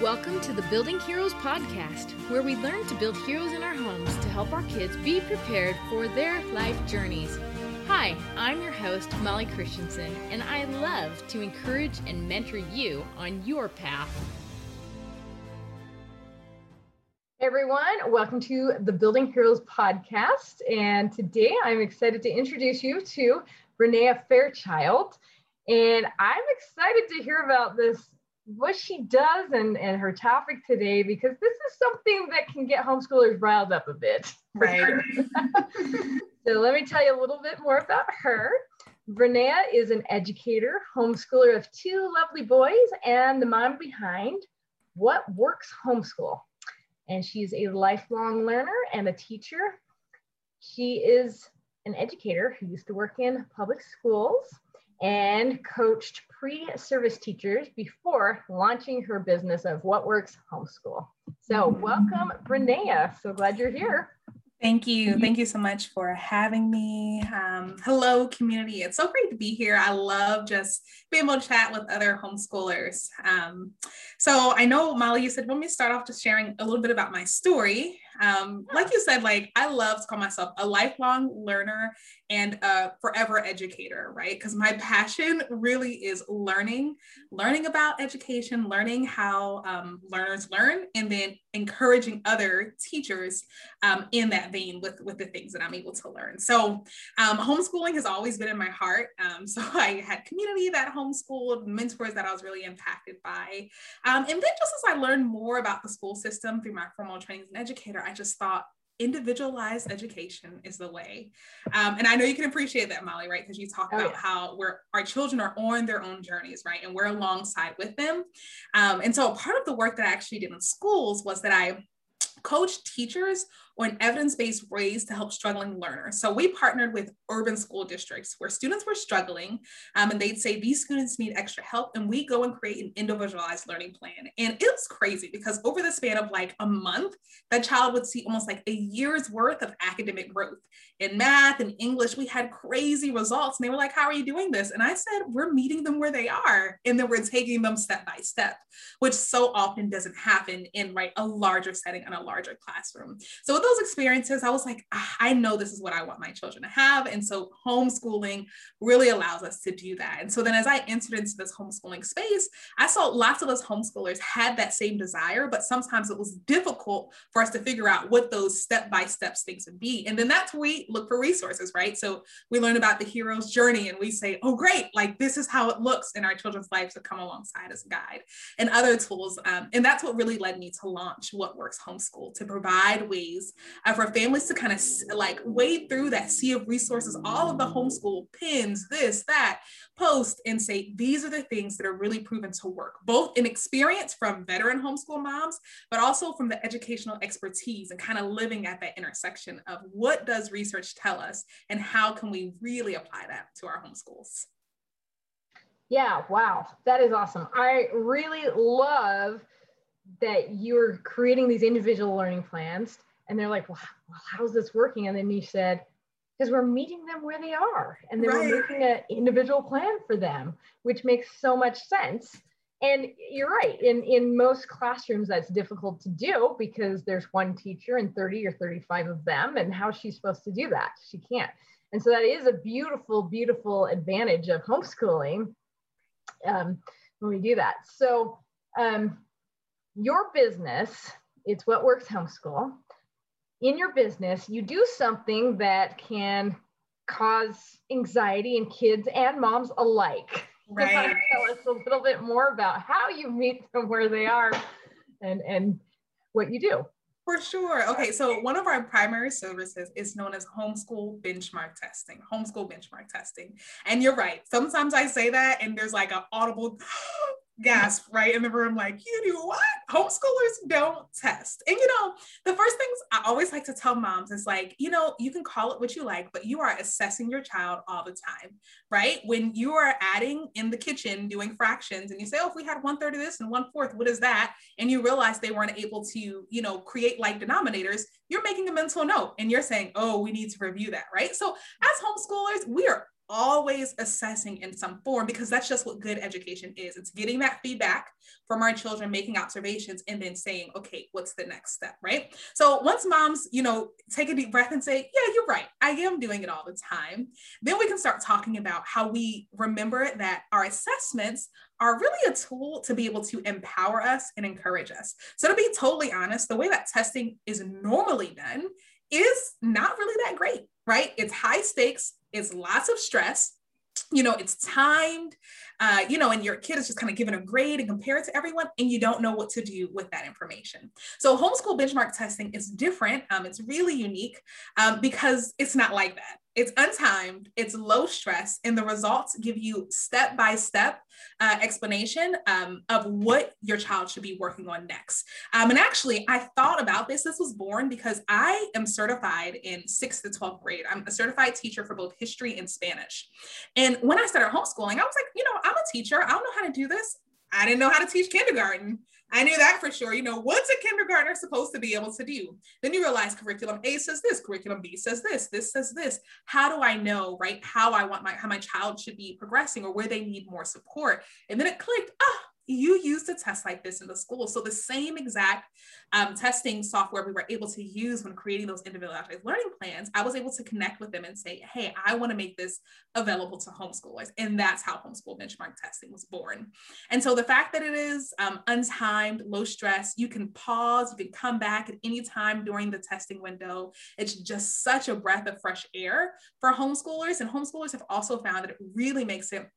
Welcome to the Building Heroes podcast, where we learn to build heroes in our homes to help our kids be prepared for their life journeys. Hi, I'm your host, Molly Christensen, and I love to encourage and mentor you on your path. Everyone, welcome to the Building Heroes podcast. And today I'm excited to introduce you to Brenaea Fairchild. And I'm excited to hear about this, what she does and, and her topic today, because this is something that can get homeschoolers riled up a bit. Right. so let me tell you a little bit more about her. Brenaea is an educator, homeschooler of two lovely boys, and the mom behind What Works Homeschool. And she's a lifelong learner and a teacher. She is an educator who used to work in public schools and coached pre-service teachers before launching her business of What Works Homeschool. So welcome, Brenaea. So glad you're here. Thank you. Thank you so much for having me. Um, hello, community. It's so great to be here. I love just being able to chat with other homeschoolers. Um, so I know, Molly, you said, let me start off just sharing a little bit about my story. Um, like you said, like I love to call myself a lifelong learner and a forever educator, right? Because my passion really is learning, learning about education, learning how um, learners learn, and then encouraging other teachers um, in that vein with, with the things that I'm able to learn. So um, homeschooling has always been in my heart. Um, so I had community that homeschooled, mentors that I was really impacted by. Um, and then just as I learned more about the school system through my formal training as an educator, I just thought individualized education is the way. Um, and I know you can appreciate that, Molly, right? Because you talk oh, about yeah. how we're, our children are on their own journeys, right? And we're alongside with them. Um, and so part of the work that I actually did in schools was that I coached teachers on evidence-based ways to help struggling learners. So we partnered with urban school districts where students were struggling um, and they'd say these students need extra help and we go and create an individualized learning plan. And it was crazy because over the span of like a month, that child would see almost like a year's worth of academic growth. In math and English, we had crazy results and they were like, how are you doing this? And I said, we're meeting them where they are and then we're taking them step by step, which so often doesn't happen in right a larger setting and a larger classroom. So those experiences, I was like, ah, I know this is what I want my children to have. And so homeschooling really allows us to do that. And so then as I entered into this homeschooling space, I saw lots of us homeschoolers had that same desire, but sometimes it was difficult for us to figure out what those step by step things would be. And then that's where we look for resources, right? So we learn about the hero's journey and we say, oh, great, like this is how it looks in our children's lives to come alongside as a guide and other tools. Um, and that's what really led me to launch What Works Homeschool to provide ways uh, for families to kind of like wade through that sea of resources, all of the homeschool pins, this, that, post, and say, these are the things that are really proven to work, both in experience from veteran homeschool moms, but also from the educational expertise and kind of living at that intersection of what does research tell us and how can we really apply that to our homeschools. Yeah, wow, that is awesome. I really love that you're creating these individual learning plans and they're like, well, how's this working? And then you said, because we're meeting them where they are and then right. we're making an individual plan for them, which makes so much sense. And you're right, in, in most classrooms, that's difficult to do because there's one teacher and 30 or 35 of them. And how's she supposed to do that? She can't. And so that is a beautiful, beautiful advantage of homeschooling um, when we do that. So um, your business, it's what works homeschool in your business, you do something that can cause anxiety in kids and moms alike. Right. tell us a little bit more about how you meet them where they are and, and what you do. For sure. Okay, so one of our primary services is known as homeschool benchmark testing. Homeschool benchmark testing. And you're right. Sometimes I say that and there's like an audible oh, gasp right in the room like you do what? Homeschoolers don't test. And you know the first things i always like to tell moms is like you know you can call it what you like but you are assessing your child all the time right? When you are adding in the kitchen doing fractions and you say oh if we had one third of this and one fourth what is that? And you realize they weren't able to you know create like denominators you're making a mental note and you're saying oh we need to review that right? So as homeschoolers we are always assessing in some form because that's just what good education is. It's getting that feedback from our children, making observations, and then saying, okay, what's the next step, right? So once moms, you know, take a deep breath and say, yeah, you're right, I am doing it all the time, then we can start talking about how we remember that our assessments are really a tool to be able to empower us and encourage us. So to be totally honest, the way that testing is normally done is not really that great, right? It's high stakes, it's lots of stress. You know, it's timed, uh, you know, and your kid is just kind of given a grade and compared to everyone, and you don't know what to do with that information. So, homeschool benchmark testing is different. Um, it's really unique um, because it's not like that. It's untimed, it's low stress, and the results give you step by step explanation um, of what your child should be working on next. Um, and actually, I thought about this. This was born because I am certified in sixth to 12th grade. I'm a certified teacher for both history and Spanish. And when I started homeschooling, I was like, you know, I'm a teacher, I don't know how to do this. I didn't know how to teach kindergarten. I knew that for sure. You know, what's a kindergartner supposed to be able to do? Then you realize curriculum A says this, curriculum B says this, this says this. How do I know, right? How I want my how my child should be progressing or where they need more support. And then it clicked, ah, you used a test like this in the school. So the same exact um, testing software we were able to use when creating those individualized learning plans, I was able to connect with them and say, hey, I want to make this available to homeschoolers. And that's how homeschool benchmark testing was born. And so the fact that it is um, untimed, low stress, you can pause, you can come back at any time during the testing window. It's just such a breath of fresh air for homeschoolers. And homeschoolers have also found that it really makes it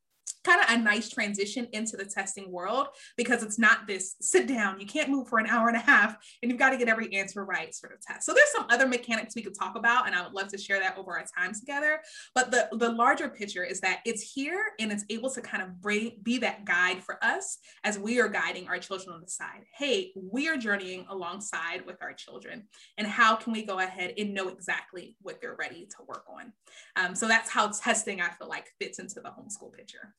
kind of a nice transition into the testing world because it's not this sit down, you can't move for an hour and a half, and you've got to get every answer right sort of test. So there's some other mechanics we could talk about, and I would love to share that over our time together. But the, the larger picture is that it's here and it's able to kind of bring, be that guide for us as we are guiding our children on the side. Hey, we are journeying alongside with our children, and how can we go ahead and know exactly what they're ready to work on? Um, so that's how testing, I feel like, fits into the homeschool picture.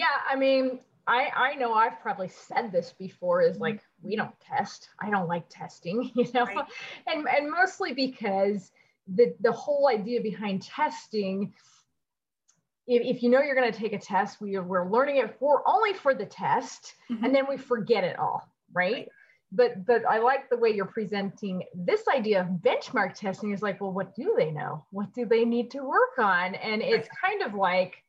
Yeah, I mean, I I know I've probably said this before is like we don't test. I don't like testing, you know. Right. And and mostly because the the whole idea behind testing if, if you know you're going to take a test, we, we're learning it for only for the test mm-hmm. and then we forget it all, right? right? But but I like the way you're presenting this idea of benchmark testing is like, well, what do they know? What do they need to work on? And it's kind of like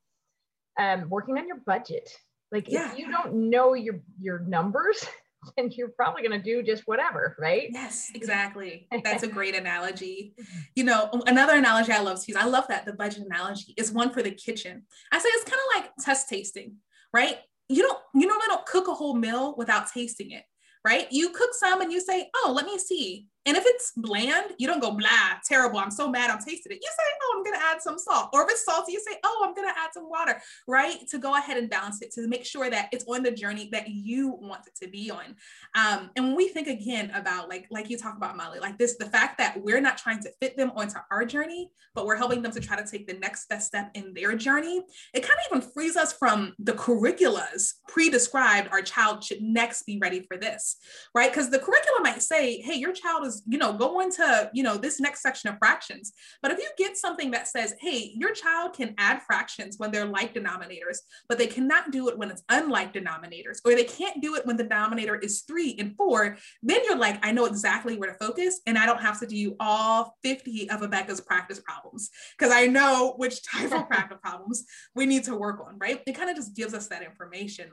um, working on your budget. Like yeah. if you don't know your your numbers, then you're probably going to do just whatever, right? Yes, exactly. That's a great analogy. You know, another analogy I love to use, I love that the budget analogy is one for the kitchen. I say it's kind of like test tasting, right? You don't, you normally don't cook a whole meal without tasting it, right? You cook some and you say, oh, let me see. And if it's bland, you don't go blah, terrible. I'm so mad I'm tasting it. You say, oh, I'm gonna add some salt. Or if it's salty, you say, oh, I'm gonna add some water, right? To go ahead and balance it to make sure that it's on the journey that you want it to be on. Um, and when we think again about like, like you talk about Molly, like this, the fact that we're not trying to fit them onto our journey, but we're helping them to try to take the next best step in their journey, it kind of even frees us from the curriculas pre-described our child should next be ready for this, right? Because the curriculum might say, hey, your child is you know, go into, you know, this next section of fractions. But if you get something that says, hey, your child can add fractions when they're like denominators, but they cannot do it when it's unlike denominators, or they can't do it when the denominator is three and four, then you're like, I know exactly where to focus and I don't have to do all 50 of Abeka's practice problems because I know which type of practice problems we need to work on, right? It kind of just gives us that information.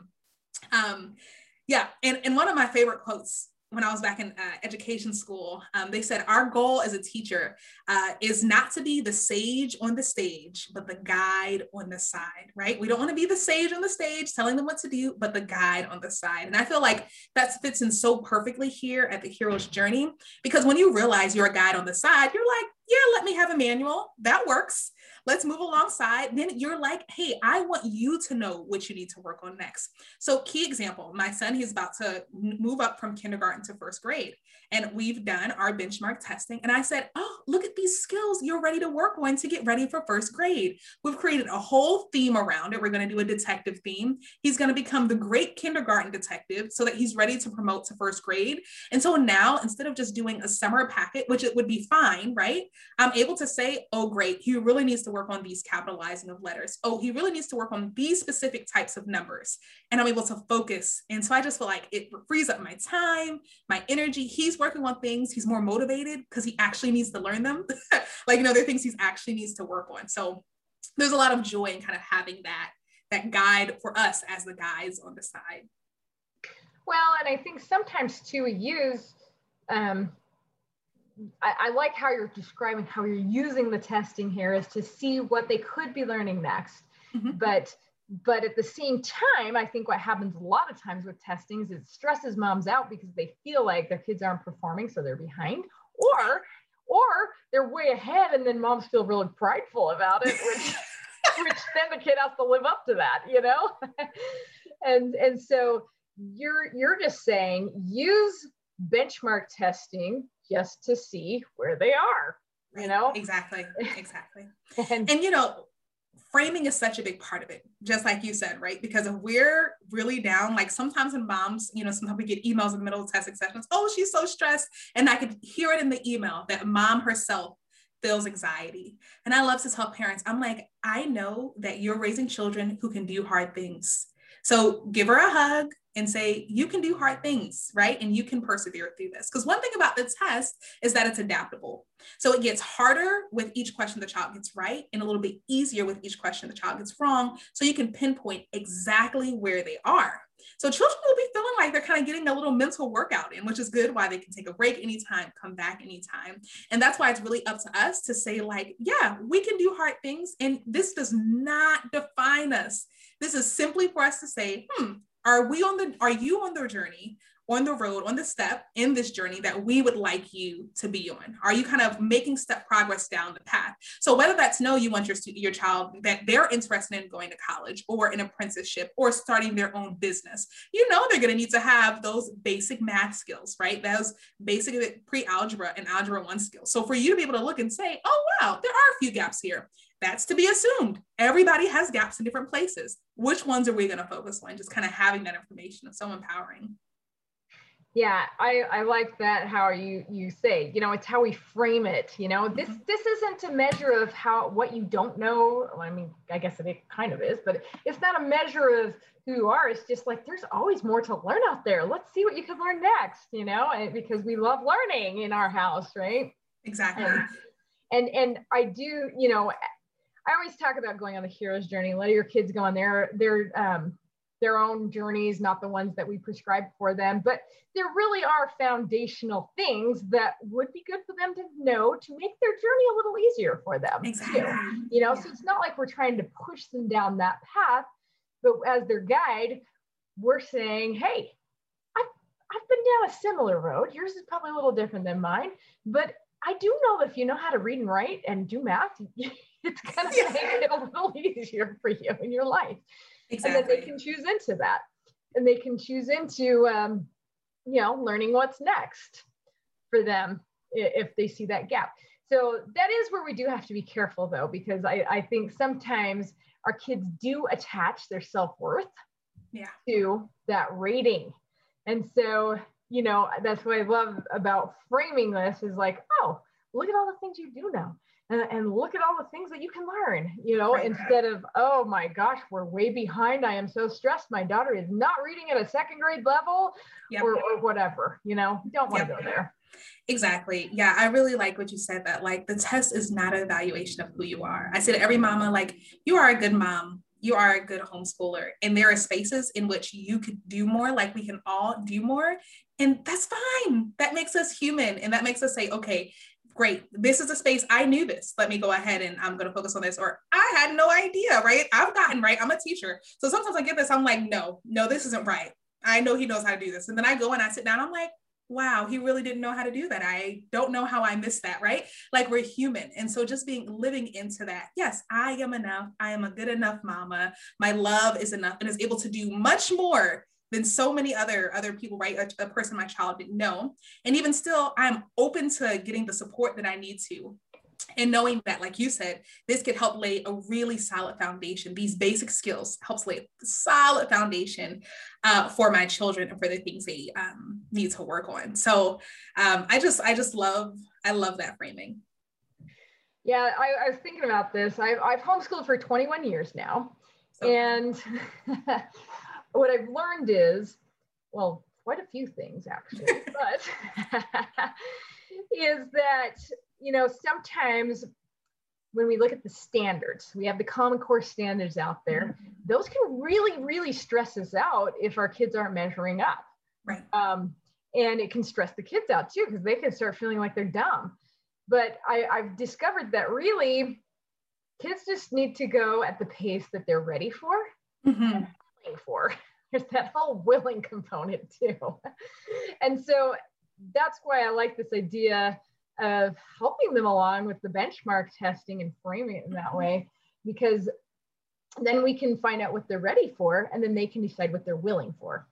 Um, yeah, and, and one of my favorite quotes when I was back in uh, education school, um, they said our goal as a teacher uh, is not to be the sage on the stage, but the guide on the side, right? We don't want to be the sage on the stage telling them what to do, but the guide on the side. And I feel like that fits in so perfectly here at the hero's journey, because when you realize you're a guide on the side, you're like, yeah, let me have a manual. That works let's move alongside. Then you're like, hey, I want you to know what you need to work on next. So, key example my son, he's about to move up from kindergarten to first grade. And we've done our benchmark testing. And I said, oh, look at these skills you're ready to work on to get ready for first grade. We've created a whole theme around it. We're going to do a detective theme. He's going to become the great kindergarten detective so that he's ready to promote to first grade. And so now, instead of just doing a summer packet, which it would be fine, right? I'm able to say, oh, great, he really needs to work on these capitalizing of letters. Oh, he really needs to work on these specific types of numbers. And I'm able to focus. And so I just feel like it frees up my time, my energy. He's working on things, he's more motivated because he actually needs to learn them. like, you know, there are things he actually needs to work on. So there's a lot of joy in kind of having that that guide for us as the guys on the side. Well, and I think sometimes too we use um, I, I, like how you're describing how you're using the testing here is to see what they could be learning next. Mm-hmm. But but at the same time, I think what happens a lot of times with testing is it stresses moms out because they feel like their kids aren't performing, so they're behind, or or they're way ahead, and then moms feel really prideful about it, which which then the kid has to live up to that, you know. and and so you're you're just saying use benchmark testing just to see where they are you know? Exactly. Exactly. And, and you know framing is such a big part of it just like you said right? Because if we're really down like sometimes in moms you know sometimes we get emails in the middle of test sessions oh she's so stressed and i could hear it in the email that mom herself feels anxiety. And i love to tell parents i'm like i know that you're raising children who can do hard things so give her a hug and say, you can do hard things, right? And you can persevere through this. Because one thing about the test is that it's adaptable. So it gets harder with each question the child gets right and a little bit easier with each question the child gets wrong. So you can pinpoint exactly where they are. So children will be feeling like they're kind of getting a little mental workout in, which is good why they can take a break anytime, come back anytime. And that's why it's really up to us to say, like, yeah, we can do hard things. And this does not define us. This is simply for us to say, hmm, are we on the are you on the journey on the road on the step in this journey that we would like you to be on are you kind of making step progress down the path so whether that's no you want your your child that they're interested in going to college or an apprenticeship or starting their own business you know they're going to need to have those basic math skills right those basic uh, pre-algebra and algebra one skills so for you to be able to look and say oh wow there are a few gaps here that's to be assumed. Everybody has gaps in different places. Which ones are we going to focus on? Just kind of having that information is so empowering. Yeah, I, I like that how you you say, you know, it's how we frame it. You know, this mm-hmm. this isn't a measure of how what you don't know. I mean, I guess it kind of is, but it's not a measure of who you are. It's just like there's always more to learn out there. Let's see what you can learn next, you know, and because we love learning in our house, right? Exactly. And and, and I do, you know, I always talk about going on the hero's journey. Let your kids go on their their um, their own journeys, not the ones that we prescribe for them. But there really are foundational things that would be good for them to know to make their journey a little easier for them. Exactly. Too. You know, yeah. so it's not like we're trying to push them down that path, but as their guide, we're saying, hey, I've, I've been down a similar road. Yours is probably a little different than mine, but I do know that if you know how to read and write and do math, it's going to yeah. make it a little easier for you in your life. Exactly. And then they can choose into that. And they can choose into, um, you know, learning what's next for them if they see that gap. So that is where we do have to be careful though, because I, I think sometimes our kids do attach their self-worth yeah. to that rating. And so, you know, that's what I love about framing this is like, oh, look at all the things you do know and, and look at all the things that you can learn, you know, right, instead of, oh my gosh, we're way behind. I am so stressed. My daughter is not reading at a second grade level yep. or, or, whatever, you know, don't want to yep. go there. Exactly. Yeah, I really like what you said that like the test is not an evaluation of who you are. I say to every mama, like, you are a good mom you are a good homeschooler and there are spaces in which you could do more like we can all do more and that's fine that makes us human and that makes us say okay great. This is a space I knew this. Let me go ahead and I'm going to focus on this. Or I had no idea, right? I've gotten right. I'm a teacher. So sometimes I get this, I'm like, no, no, this isn't right. I know he knows how to do this. And then I go and I sit down, I'm like, wow, he really didn't know how to do that. I don't know how I missed that, right? Like we're human. And so just being living into that, yes, I am enough. I am a good enough mama. My love is enough and is able to do much more than so many other other people right a, a, person my child didn't know and even still i'm open to getting the support that i need to and knowing that like you said this could help lay a really solid foundation these basic skills helps lay a solid foundation uh, for my children and for the things they um, need to work on so um, i just i just love i love that framing Yeah, I, I was thinking about this. I've, I've homeschooled for 21 years now. So. And what I've learned is, well, quite a few things actually, but is that, you know, sometimes when we look at the standards, we have the Common Core standards out there. Mm-hmm. Those can really, really stress us out if our kids aren't measuring up. Right. Um, and it can stress the kids out too because they can start feeling like they're dumb. But I, I've discovered that really kids just need to go at the pace that they're ready for mm-hmm. For. There's that whole willing component too. and so that's why I like this idea of helping them along with the benchmark testing and framing it in that mm-hmm. way, because then we can find out what they're ready for and then they can decide what they're willing for.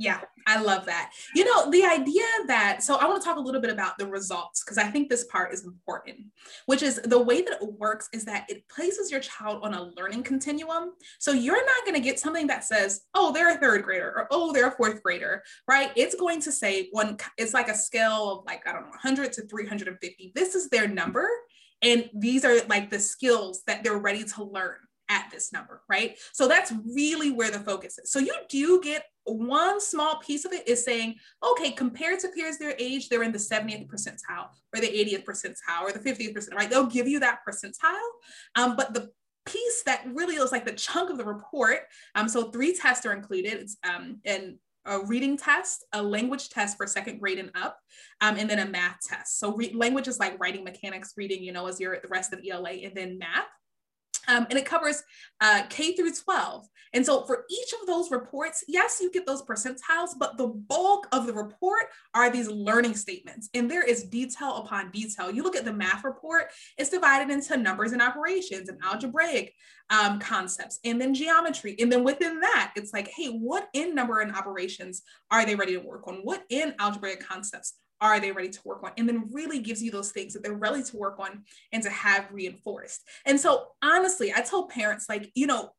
Yeah, I love that. You know, the idea that, so I want to talk a little bit about the results because I think this part is important, which is the way that it works is that it places your child on a learning continuum. So you're not going to get something that says, oh, they're a third grader or oh, they're a fourth grader, right? It's going to say one, it's like a scale of like, I don't know, 100 to 350. This is their number. And these are like the skills that they're ready to learn at this number, right? So that's really where the focus is. So you do get one small piece of it is saying, okay, compared to peers their age, they're in the 70th percentile or the 80th percentile or the 50th percentile, right? They'll give you that percentile. Um, but the piece that really is like the chunk of the report, um, so three tests are included. It's um, and a reading test, a language test for second grade and up, um, and then a math test. So re- language is like writing mechanics, reading, you know, as your the rest of ELA, and then math um, and it covers uh, K through 12. And so for each of those reports, yes, you get those percentiles, but the bulk of the report are these learning statements. And there is detail upon detail. You look at the math report, it's divided into numbers and operations and algebraic um, concepts, and then geometry. And then within that, it's like, hey, what in number and operations are they ready to work on? What in algebraic concepts are they ready to work on? And then really gives you those things that they're ready to work on and to have reinforced. And so, honestly, I tell parents, like, you know,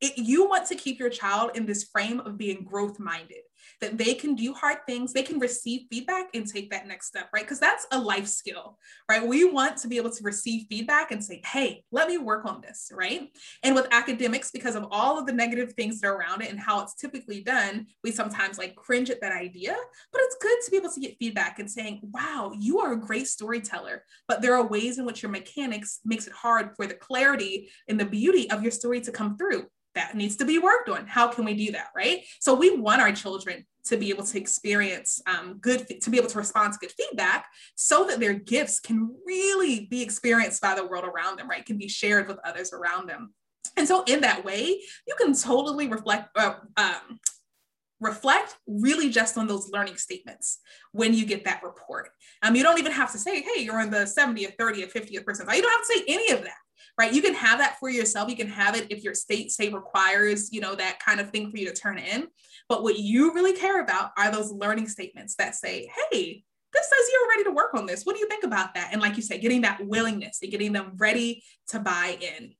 it, you want to keep your child in this frame of being growth minded that they can do hard things, they can receive feedback and take that next step, right? Because that's a life skill, right? We want to be able to receive feedback and say, hey, let me work on this, right? And with academics, because of all of the negative things that are around it and how it's typically done, we sometimes like cringe at that idea. But it's good to be able to get feedback and saying, wow, you are a great storyteller, but there are ways in which your mechanics makes it hard for the clarity and the beauty of your story to come through that needs to be worked on. How can we do that, right? So we want our children to be able to experience um, good, to be able to respond to good feedback so that their gifts can really be experienced by the world around them, right? Can be shared with others around them. And so in that way, you can totally reflect, uh, um, reflect really just on those learning statements when you get that report. Um, you don't even have to say, hey, you're in the 70th, 30th, 50th percentile. You don't have to say any of that right? You can have that for yourself. You can have it if your state say requires, you know, that kind of thing for you to turn in. But what you really care about are those learning statements that say, hey, this says you're ready to work on this. What do you think about that? And like you said, getting that willingness and getting them ready to buy in.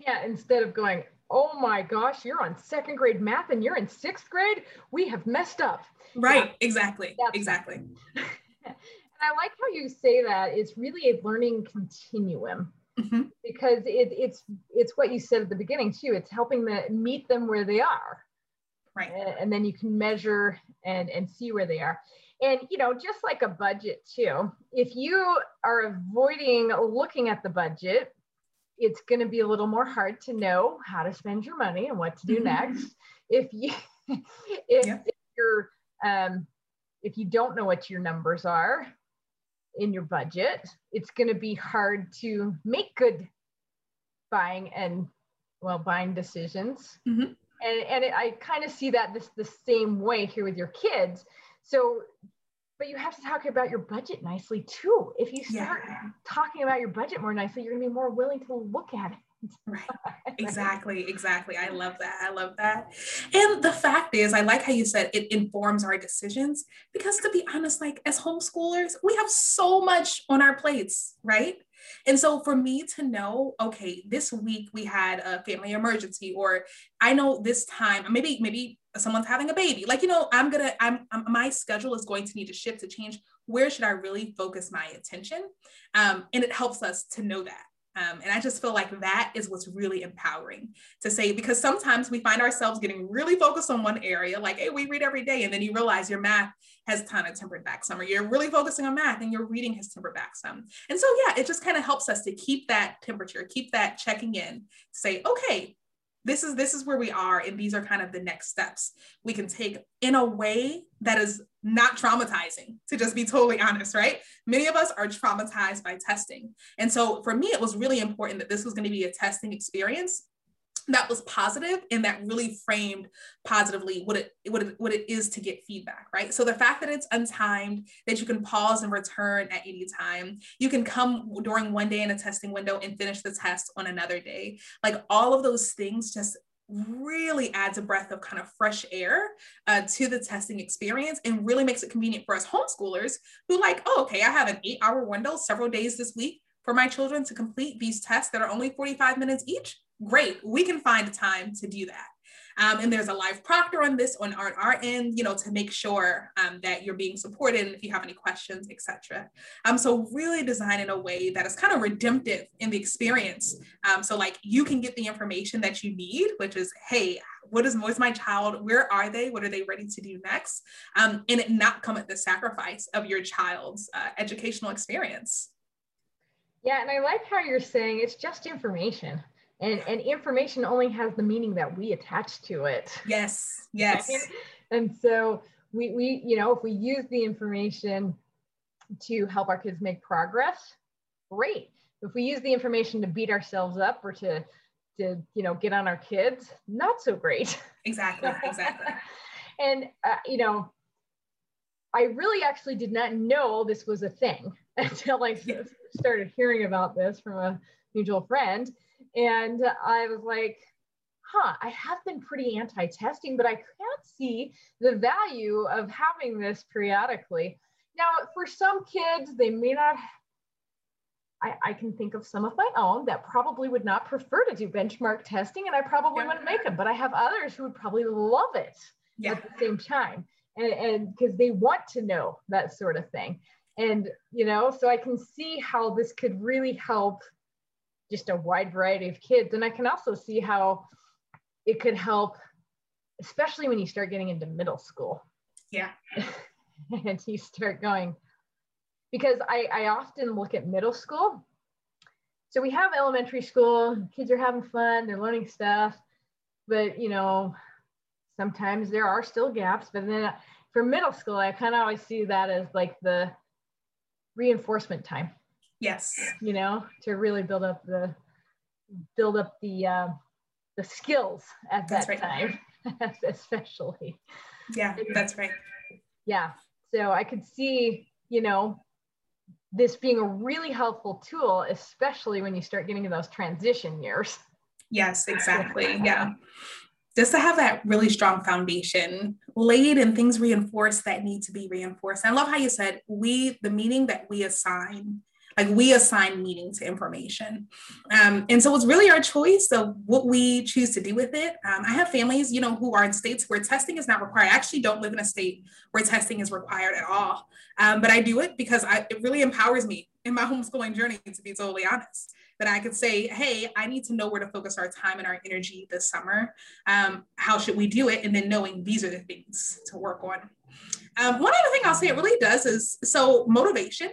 Yeah, instead of going, oh my gosh, you're on second grade math and you're in sixth grade, we have messed up. Right, yeah. exactly. That's exactly. and I like how you say that it's really a learning continuum mm-hmm. because it, it's it's what you said at the beginning too. It's helping them meet them where they are, right? And, and then you can measure and and see where they are. And you know, just like a budget too, if you are avoiding looking at the budget, it's going to be a little more hard to know how to spend your money and what to do mm-hmm. next. If you if, yeah. if you're um, if you don't know what your numbers are, in your budget, it's going to be hard to make good buying and well buying decisions. Mm-hmm. And and it, I kind of see that this the same way here with your kids. So, but you have to talk about your budget nicely too. If you start yeah. talking about your budget more nicely, you're going to be more willing to look at it. Right. Exactly. Exactly. I love that. I love that. And the fact is, I like how you said it informs our decisions because to be honest, like as homeschoolers, we have so much on our plates, right? And so for me to know, okay, this week we had a family emergency, or I know this time, maybe, maybe someone's having a baby. Like, you know, I'm gonna, I'm, I'm my schedule is going to need to shift to change. Where should I really focus my attention? Um, and it helps us to know that. Um, and I just feel like that is what's really empowering to say, because sometimes we find ourselves getting really focused on one area, like, hey, we read every day. And then you realize your math has kind of tempered back some, or you're really focusing on math and your reading has tempered back some. And so, yeah, it just kind of helps us to keep that temperature, keep that checking in, say, okay, this is this is where we are and these are kind of the next steps we can take in a way that is not traumatizing to just be totally honest right? Many of us are traumatized by testing. And so for me it was really important that this was going to be a testing experience that was positive and that really framed positively what it what it, what it is to get feedback right? So the fact that it's untimed that you can pause and return at any time you can come during one day in a testing window and finish the test on another day. Like all of those things just really adds a breath of kind of fresh air uh, to the testing experience and really makes it convenient for us homeschoolers who like oh okay i have an eight hour window several days this week for my children to complete these tests that are only 45 minutes each great, we can find a time to do that. Um, and there's a live proctor on this on our, our end, you know, to make sure um, that you're being supported and if you have any questions, etc. Um, so really design in a way that is kind of redemptive in the experience. Um, so like you can get the information that you need, which is, hey, what is what's my child? Where are they? What are they ready to do next? Um, and it not come at the sacrifice of your child's uh, educational experience. Yeah, and I like how you're saying it's just information and and information only has the meaning that we attach to it. Yes yes. And so we we you know if we use the information to help our kids make progress great. If we use the information to beat ourselves up or to to you know get on our kids not so great. Exactly exactly. And uh, you know i really actually did not know this was a thing until i started hearing about this from a mutual friend and I was like, huh, I have been pretty anti testing, but I can't see the value of having this periodically. Now, for some kids, they may not. I, I can think of some of my own that probably would not prefer to do benchmark testing, and I probably yeah. wouldn't make them. But I have others who would probably love it yeah. at the same time, and because they want to know that sort of thing. And you know, so I can see how this could really help just a wide variety of kids. And I can also see how it could help, especially when you start getting into middle school. Yeah. and you start going, because I, I often look at middle school. So we have elementary school, kids are having fun, they're learning stuff, but you know, sometimes there are still gaps. But then for middle school, I kind of always see that as like the reinforcement time Yes. You know, to really build up the build up the uh, the skills at that right. time, especially. Yeah, that's right. Yeah. So I could see, you know, this being a really helpful tool, especially when you start getting in those transition years. Yes, exactly. Yeah. Just to have that really strong foundation laid and things reinforced that need to be reinforced. I love how you said we, the meaning that we assign like we assign meaning to information. Um, and so it's really our choice of what we choose to do with it. Um, I have families, you know, who are in states where testing is not required. I actually don't live in a state where testing is required at all. Um, but I do it because I, it really empowers me in my homeschooling journey, to be totally honest that I could say, hey, I need to know where to focus our time and our energy this summer. Um, how should we do it? And then knowing these are the things to work on. Um, one other thing I'll say it really does is so motivation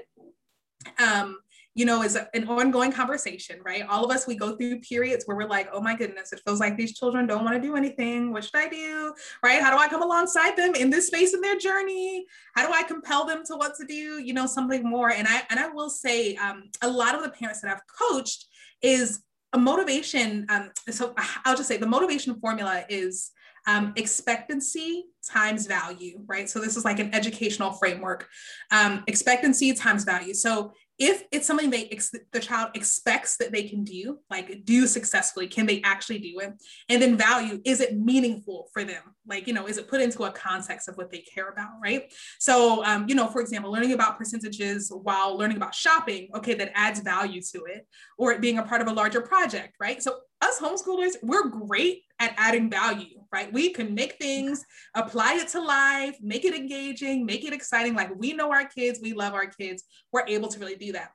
um, you know, is an ongoing conversation, right? All of us, we go through periods where we're like, oh my goodness, it feels like these children don't want to do anything. What should I do? Right? How do I come alongside them in this space in their journey? How do I compel them to what to do? You know, something more. And I and I will say, um, a lot of the parents that I've coached is a motivation. Um, so I'll just say the motivation formula is um, expectancy times value, right? So this is like an educational framework. Um, expectancy times value. So if it's something they ex- the child expects that they can do like do successfully can they actually do it? And then value is it meaningful for them? Like you know is it put into a context of what they care about right? So um, you know for example learning about percentages while learning about shopping okay that adds value to it or it being a part of a larger project right? So us homeschoolers we're great at adding value right we can make things apply it to life make it engaging make it exciting like we know our kids we love our kids we're able to really do that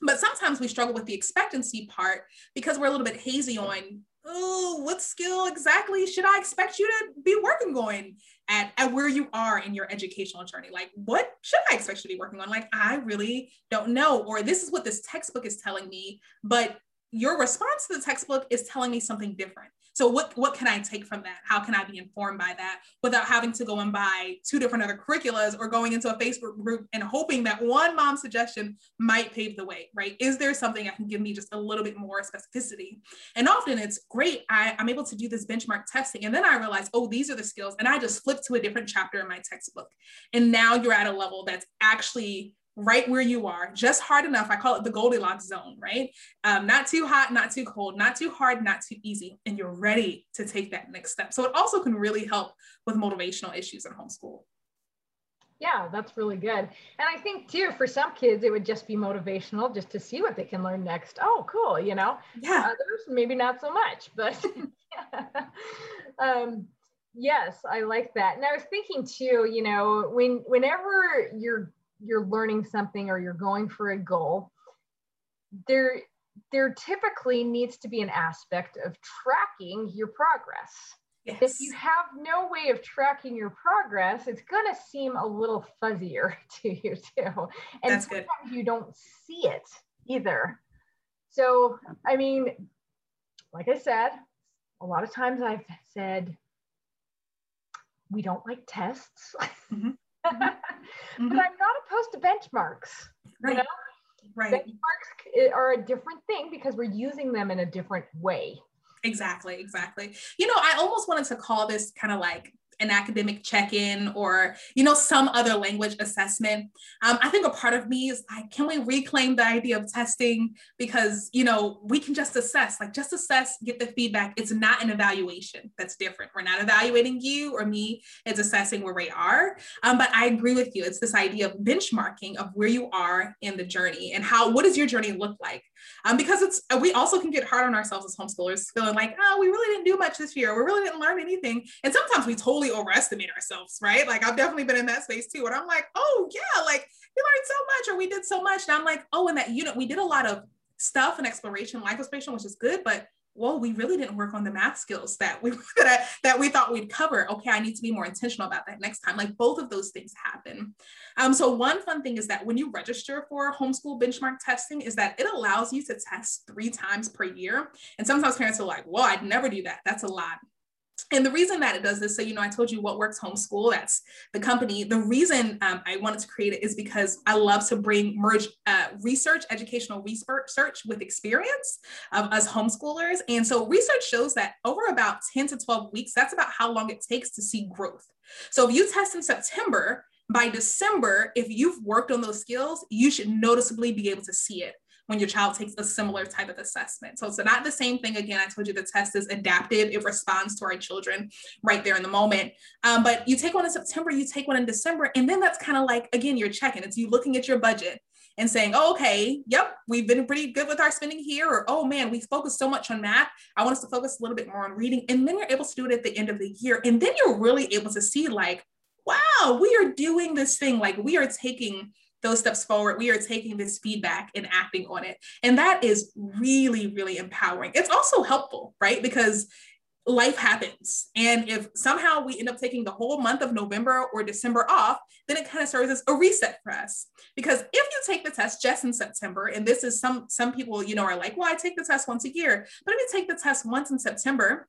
but sometimes we struggle with the expectancy part because we're a little bit hazy on oh, what skill exactly should I expect you to be working on at, at where you are in your educational journey? Like, what should I expect you to be working on? Like, I really don't know. Or this is what this textbook is telling me, but your response to the textbook is telling me something different. So what what can I take from that? How can I be informed by that without having to go and buy two different other curriculas or going into a Facebook group and hoping that one mom suggestion might pave the way, right? Is there something that can give me just a little bit more specificity? And often it's great, I, I'm able to do this benchmark testing. And then I realize, oh, these are the skills. And I just flip to a different chapter in my textbook. And now you're at a level that's actually right where you are, just hard enough. I call it the Goldilocks zone, right? Um, not too hot, not too cold, not too hard, not too easy. And you're ready to take that next step. So it also can really help with motivational issues in homeschool. Yeah, that's really good. And I think too, for some kids, it would just be motivational just to see what they can learn next. Oh, cool. You know, yeah. Others, maybe not so much, but um, yes, I like that. And I was thinking too, you know, when whenever you're you're learning something or you're going for a goal, there, there typically needs to be an aspect of tracking your progress. Yes. If you have no way of tracking your progress, it's going to seem a little fuzzier to you too. And That's sometimes good. you don't see it either. So, I mean, like I said, a lot of times I've said, we don't like tests. Mm-hmm. Mm-hmm. but I'm not opposed to benchmarks. Right. You know? Right. Benchmarks are a different thing because we're using them in a different way. Exactly, exactly. You know, I almost wanted to call this kind of like an academic check-in or you know some other language assessment. Um, i think a part of me is like can we reclaim the idea of testing? Because you know we can just assess like just assess get the feedback. It's not an evaluation that's different. We're not evaluating you or me it's assessing where we are. Um, but i agree with you. It's this idea of benchmarking of where you are in the journey and how what does your journey look like um, because it's we also can get hard on ourselves as homeschoolers feeling like oh we really didn't do much this year we really didn't learn anything and sometimes we totally overestimate ourselves, right? Like I've definitely been in that space too. And I'm like, oh yeah, like we learned so much or we did so much. And I'm like, oh, in that unit, we did a lot of stuff and exploration, life exploration, which is good, but well, we really didn't work on the math skills that we that, I, that we thought we'd cover. Okay, I need to be more intentional about that next time. Like both of those things happen. Um, so one fun thing is that when you register for homeschool benchmark testing, is that it allows you to test three times per year. And sometimes parents are like, "Well, I'd never do that. That's a lot." And the reason that it does this, so you know, I told you what works homeschool, that's the company. The reason um, I wanted to create it is because I love to bring merge uh, research, educational research with experience of us homeschoolers. And so research shows that over about 10 to 12 weeks, that's about how long it takes to see growth. So if you test in September, by December, if you've worked on those skills, you should noticeably be able to see it when your child takes a similar type of assessment. So it's not the same thing. Again, I told you the test is adaptive. It responds to our children right there in the moment. Um, but you take one in September, you take one in December, and then that's kind of like, again, you're checking. It's you looking at your budget and saying, oh, okay, yep, we've been pretty good with our spending here, or oh man, we focus so much on math. I want us to focus a little bit more on reading. And then you're able to do it at the end of the year. And then you're really able to see, like, wow, we are doing this thing. Like, we are taking those steps forward. We are taking this feedback and acting on it. And that is really, really empowering. It's also helpful, right? Because life happens. And if somehow we end up taking the whole month of November or December off, then it kind of serves as a reset for us. Because if you take the test just in September, and this is some some people, you know, are like, well, I take the test once a year. But if you take the test once in September,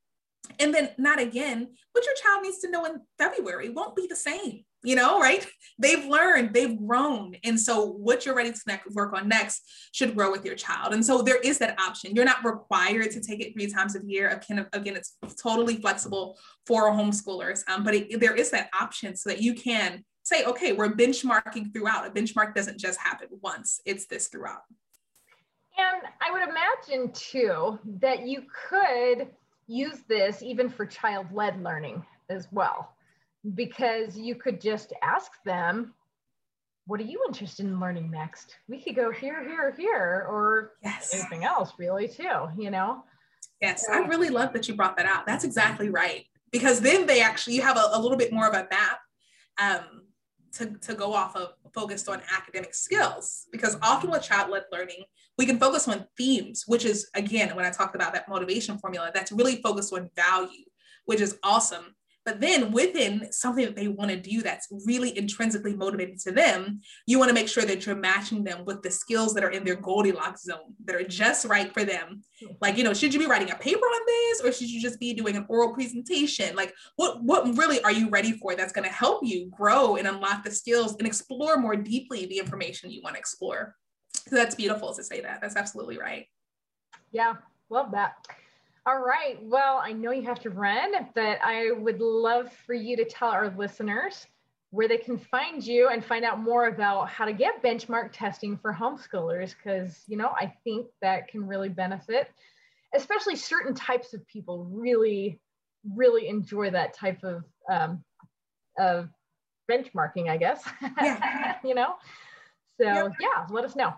and then not again, what your child needs to know in February won't be the same you know, right? They've learned, they've grown. And so what you're ready to work on next should grow with your child. And so there is that option. You're not required to take it three times a year. Again, again it's totally flexible for homeschoolers, um, but it, there is that option so that you can say, okay, we're benchmarking throughout. A benchmark doesn't just happen once, it's this throughout. And I would imagine too that you could use this even for child led learning as well, because you could just ask them, what are you interested in learning next? We could go here, here, here, or yes. anything else really too, you know? Yes, I really love that you brought that out. That's exactly right. Because then they actually, you have a, a little bit more of a map um, to, to go off of focused on academic skills. Because often with child-led learning, we can focus on themes, which is, again, when I talked about that motivation formula, that's really focused on value, which is awesome. But then within something that they want to do that's really intrinsically motivated to them, you want to make sure that you're matching them with the skills that are in their Goldilocks zone that are just right for them. Like, you know, should you be writing a paper on this or should you just be doing an oral presentation? Like what what really are you ready for that's going to help you grow and unlock the skills and explore more deeply the information you want to explore? So that's beautiful to say that. That's absolutely right. Yeah, love that. All right. Well, I know you have to run, but I would love for you to tell our listeners where they can find you and find out more about how to get benchmark testing for homeschoolers because you know i think that can really benefit especially certain types of people really really enjoy that type of um, of benchmarking i guess yeah. you know so yep. yeah let us know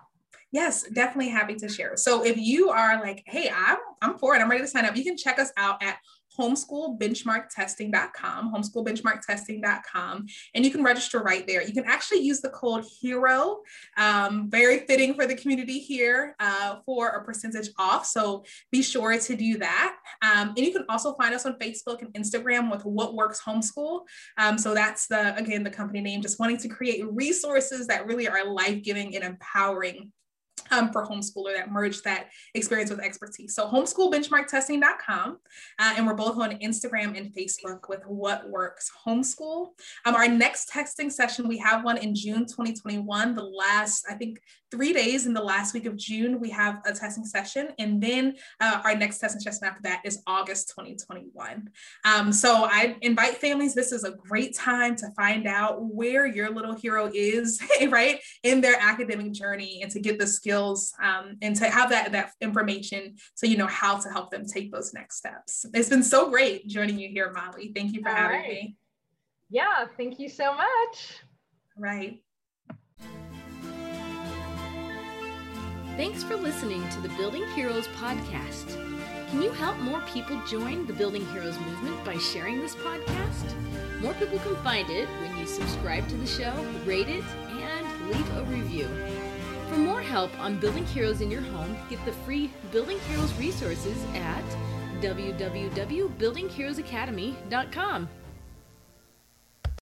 Yes, definitely happy to share. So if you are like, hey, I'm I'm for it, I'm ready to sign up, you can check us out at homeschoolbenchmarktesting.com, homeschoolbenchmarktesting.com, and you can register right there. You can actually use the code HERO, um, very fitting for the community here uh, for a percentage off. So be sure to do that. Um, and you can also find us on Facebook and Instagram with What Works Homeschool. Um, so that's the, again, the company name, just wanting to create resources that really are life giving and empowering um, for homeschooler that merge that experience with expertise. So homeschoolbenchmarktesting.com. Uh, and we're both on Instagram and Facebook with What Works Homeschool. Um, our next testing session, we have one in June 2021. The last, I think, three days in the last week of June, we have a testing session. And then uh, our next testing session after that is August 2021. Um, so I invite families, this is a great time to find out where your little hero is, right, in their academic journey and to get the skills um, and to have that, that information so you know how to help them take those next steps. It's been so great joining you here, Molly. Thank you for All having right. me. Yeah, thank you so much. Right. Thanks for listening to the Building Heroes podcast. Can you help more people join the Building Heroes movement by sharing this podcast? More people can find it when you subscribe to the show, rate it, and leave a review. For more help on building heroes in your home, get the free Building Heroes resources at www.buildingheroesacademy.com.